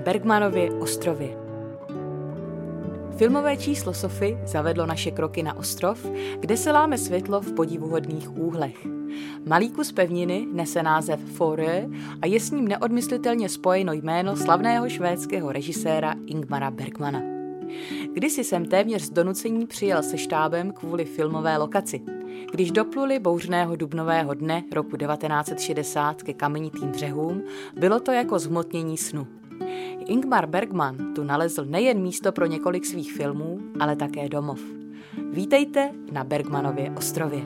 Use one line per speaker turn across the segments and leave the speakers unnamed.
Bergmanově ostrově. Filmové číslo Sofy zavedlo naše kroky na ostrov, kde se láme světlo v podivuhodných úhlech. Malý kus pevniny nese název Forø a je s ním neodmyslitelně spojeno jméno slavného švédského režiséra Ingmara Bergmana. Kdysi jsem téměř z donucení přijel se štábem kvůli filmové lokaci. Když dopluli bouřného dubnového dne roku 1960 ke kamenitým břehům, bylo to jako zhmotnění snu. Ingmar Bergman tu nalezl nejen místo pro několik svých filmů, ale také domov. Vítejte na Bergmanově ostrově.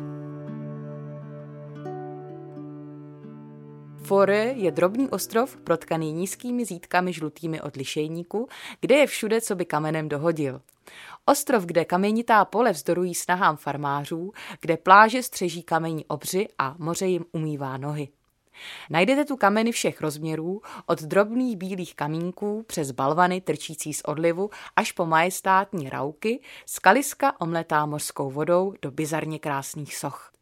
Fore je drobný ostrov protkaný nízkými zítkami žlutými od lišejníku, kde je všude, co by kamenem dohodil. Ostrov, kde kamenitá pole vzdorují snahám farmářů, kde pláže střeží kamení obři a moře jim umývá nohy. Najdete tu kameny všech rozměrů, od drobných bílých kamínků přes balvany trčící z odlivu až po majestátní rauky, skaliska omletá mořskou vodou do bizarně krásných soch.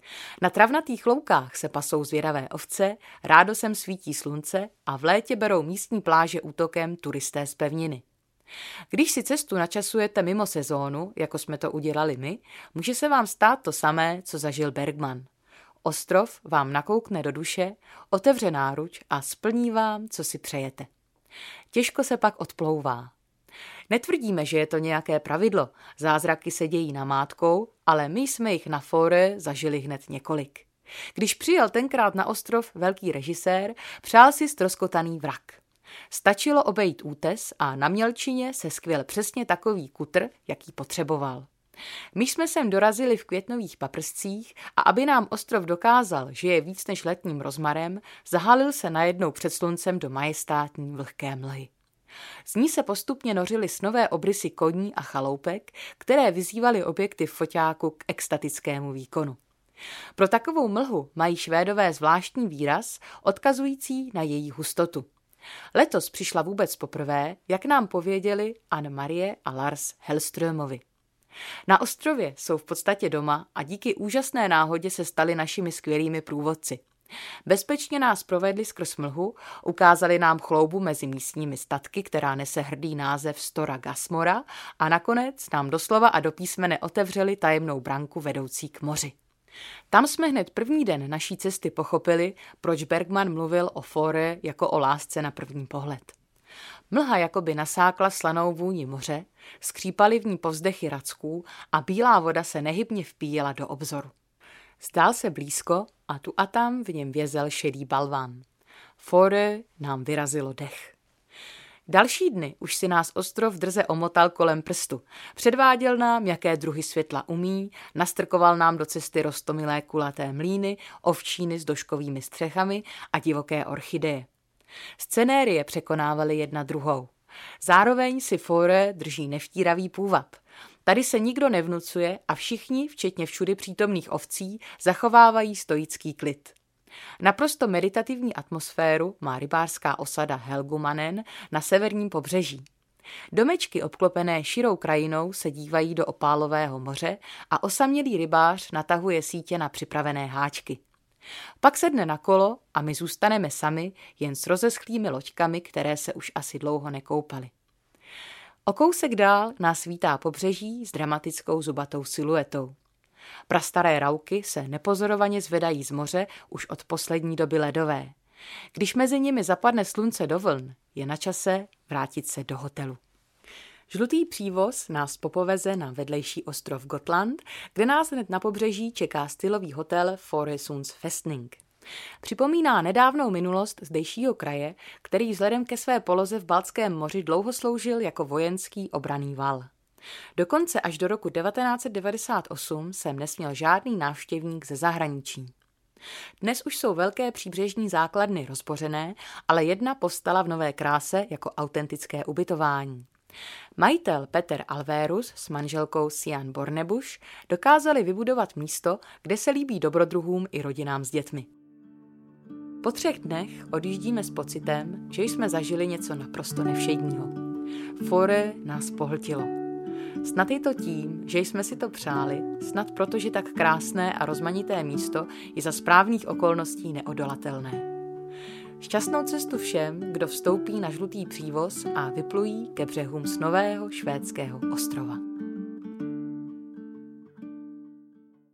Na travnatých loukách se pasou zvědavé ovce, rádo sem svítí slunce a v létě berou místní pláže útokem turisté z pevniny. Když si cestu načasujete mimo sezónu, jako jsme to udělali my, může se vám stát to samé, co zažil Bergman. Ostrov vám nakoukne do duše, otevře náruč a splní vám, co si přejete. Těžko se pak odplouvá. Netvrdíme, že je to nějaké pravidlo, zázraky se dějí namátkou, ale my jsme jich na fore zažili hned několik. Když přijel tenkrát na ostrov velký režisér, přál si stroskotaný vrak. Stačilo obejít útes a na mělčině se skvěl přesně takový kutr, jaký potřeboval. My jsme sem dorazili v květnových paprscích a aby nám ostrov dokázal, že je víc než letním rozmarem, zahalil se najednou před sluncem do majestátní vlhké mlhy. Z ní se postupně nořily snové obrysy koní a chaloupek, které vyzývaly objekty foťáku k extatickému výkonu. Pro takovou mlhu mají švédové zvláštní výraz, odkazující na její hustotu. Letos přišla vůbec poprvé, jak nám pověděli Anne-Marie a Lars Hellströmovi. Na ostrově jsou v podstatě doma a díky úžasné náhodě se stali našimi skvělými průvodci – Bezpečně nás provedli skrz mlhu, ukázali nám chloubu mezi místními statky, která nese hrdý název Stora Gasmora a nakonec nám doslova a do písmene otevřeli tajemnou branku vedoucí k moři. Tam jsme hned první den naší cesty pochopili, proč Bergman mluvil o Fore jako o lásce na první pohled. Mlha jakoby nasákla slanou vůni moře, skřípaly v ní povzdechy racků a bílá voda se nehybně vpíjela do obzoru. Stál se blízko a tu a tam v něm vězel šedý balván. Fore nám vyrazilo dech. Další dny už si nás ostrov drze omotal kolem prstu. Předváděl nám, jaké druhy světla umí, nastrkoval nám do cesty rostomilé kulaté mlíny, ovčíny s doškovými střechami a divoké orchideje. Scenérie překonávaly jedna druhou. Zároveň si Fore drží nevtíravý půvab. Tady se nikdo nevnucuje a všichni, včetně všudy přítomných ovcí, zachovávají stoický klid. Naprosto meditativní atmosféru má rybářská osada Helgumanen na severním pobřeží. Domečky obklopené širou krajinou se dívají do opálového moře a osamělý rybář natahuje sítě na připravené háčky. Pak sedne na kolo a my zůstaneme sami jen s rozeschlými loďkami, které se už asi dlouho nekoupaly. O kousek dál nás vítá pobřeží s dramatickou zubatou siluetou. Prastaré rauky se nepozorovaně zvedají z moře už od poslední doby ledové. Když mezi nimi zapadne slunce do vln, je na čase vrátit se do hotelu. Žlutý přívoz nás popoveze na vedlejší ostrov Gotland, kde nás hned na pobřeží čeká stylový hotel Foresunds Festning. Připomíná nedávnou minulost zdejšího kraje, který vzhledem ke své poloze v Balckém moři dlouho sloužil jako vojenský obraný val. Dokonce až do roku 1998 sem nesměl žádný návštěvník ze zahraničí. Dnes už jsou velké příbřežní základny rozbořené, ale jedna postala v nové kráse jako autentické ubytování. Majitel Peter Alvérus s manželkou Sian Bornebuš dokázali vybudovat místo, kde se líbí dobrodruhům i rodinám s dětmi. Po třech dnech odjíždíme s pocitem, že jsme zažili něco naprosto nevšedního. Fore nás pohltilo. Snad je to tím, že jsme si to přáli, snad protože tak krásné a rozmanité místo je za správných okolností neodolatelné. Šťastnou cestu všem, kdo vstoupí na žlutý přívoz a vyplují ke břehům z nového švédského ostrova.